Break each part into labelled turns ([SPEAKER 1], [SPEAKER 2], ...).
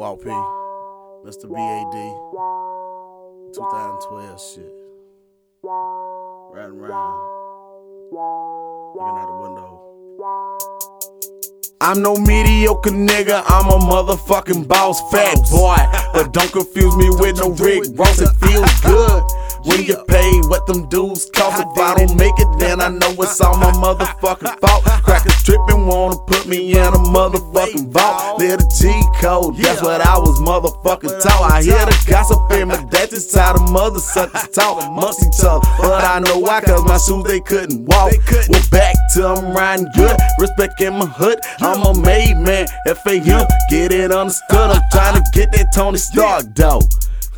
[SPEAKER 1] Walt P, Mr. BAD, 2012 shit. Riding around, looking out the window. I'm no mediocre nigga, I'm a motherfucking boss, fat boy. But don't confuse me with no Rick Ross, it feels good. When you pay what them dudes cost, if I don't make it, then I know it's all my motherfucking fault. Crackers tripping, wanna put me in a motherfucking vault. Little G code, that's what I was motherfucking taught. I hear the gossip in my dad just how the mother suckers talk amongst each other. But I know why, cause my shoes they couldn't walk. Well, back to I'm riding good, respect in my hood. I'm a made man, FAM, get it understood. I'm trying to get that Tony Stark though.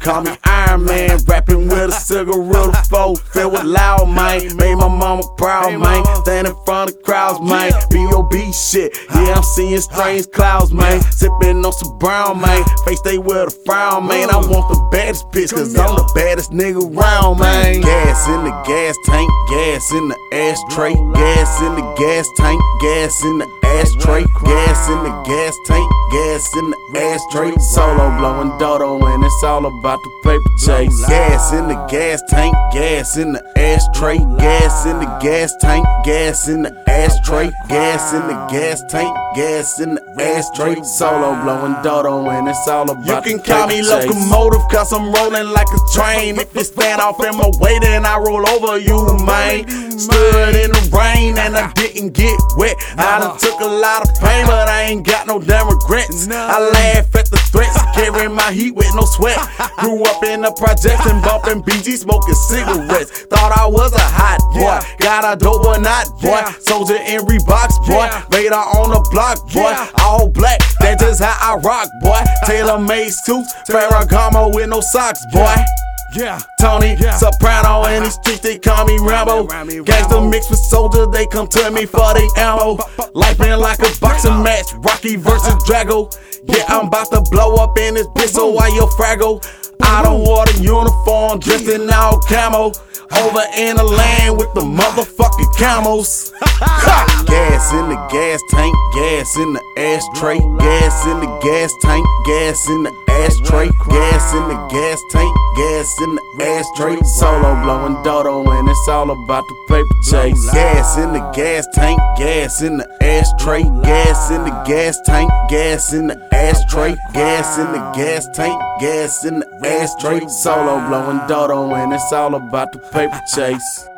[SPEAKER 1] Call me Iron Man, rapping with a cigarette, a foe, filled with loud, man. Made my mama proud, man. Stand in front of crowds, man. B.O.B. shit, yeah, I'm seeing strange clouds, man. Sipping on some brown, man. Face they with a frown, man. I want the baddest bitch, cause I'm the baddest nigga around, man. Gas in the gas tank, gas in the ashtray, gas in the gas tank, gas in the ashtray, gas in the gas tank, gas in the ashtray. Solo blowing dodo, and it's all about the paper chase. Gas in the gas tank, gas in the ashtray, gas in the gas tank, gas in the ashtray, gas in the gas tank, gas in the ashtray. Solo blowing dodo, and it's all about you can call me locomotive, cause I'm rolling like a train. If you stand off in my way, then I roll over you, man. Stood in the rain and I didn't get wet. I done uh-huh. took a lot of pain, but I ain't got no damn regrets. I laugh at the threats, carry my heat with no sweat. Grew up in the projects and bumping BG, smoking cigarettes. Thought I was a hot boy, got a dope but not boy. Soldier in Reeboks, boy. Vader on the block, boy. All black, that's just how I rock, boy. tailor made suits, Ferragamo with no socks, boy.
[SPEAKER 2] Yeah.
[SPEAKER 1] Tony
[SPEAKER 2] Yeah.
[SPEAKER 1] Soprano in the streets, they call me Rambo. Gangsta mixed with soldier, they come to me for the ammo. Life been like a boxing match, Rocky versus Drago. Yeah, I'm about to blow up in this bitch, so why you fraggle? Out of water uniform, dressed in all camo. Over in the land with the motherfucking camels. In the gas tank, gas in the ashtray, gas in the gas tank, gas in the ashtray, gas in the gas tank, gas in the ashtray. Solo blowing dodo, and it's all about the paper chase. Gas in the gas tank, gas in the ashtray, gas in the gas tank, gas in the ashtray, gas in the gas tank, gas in the ashtray. Solo blowing dodo, and it's all about the paper chase.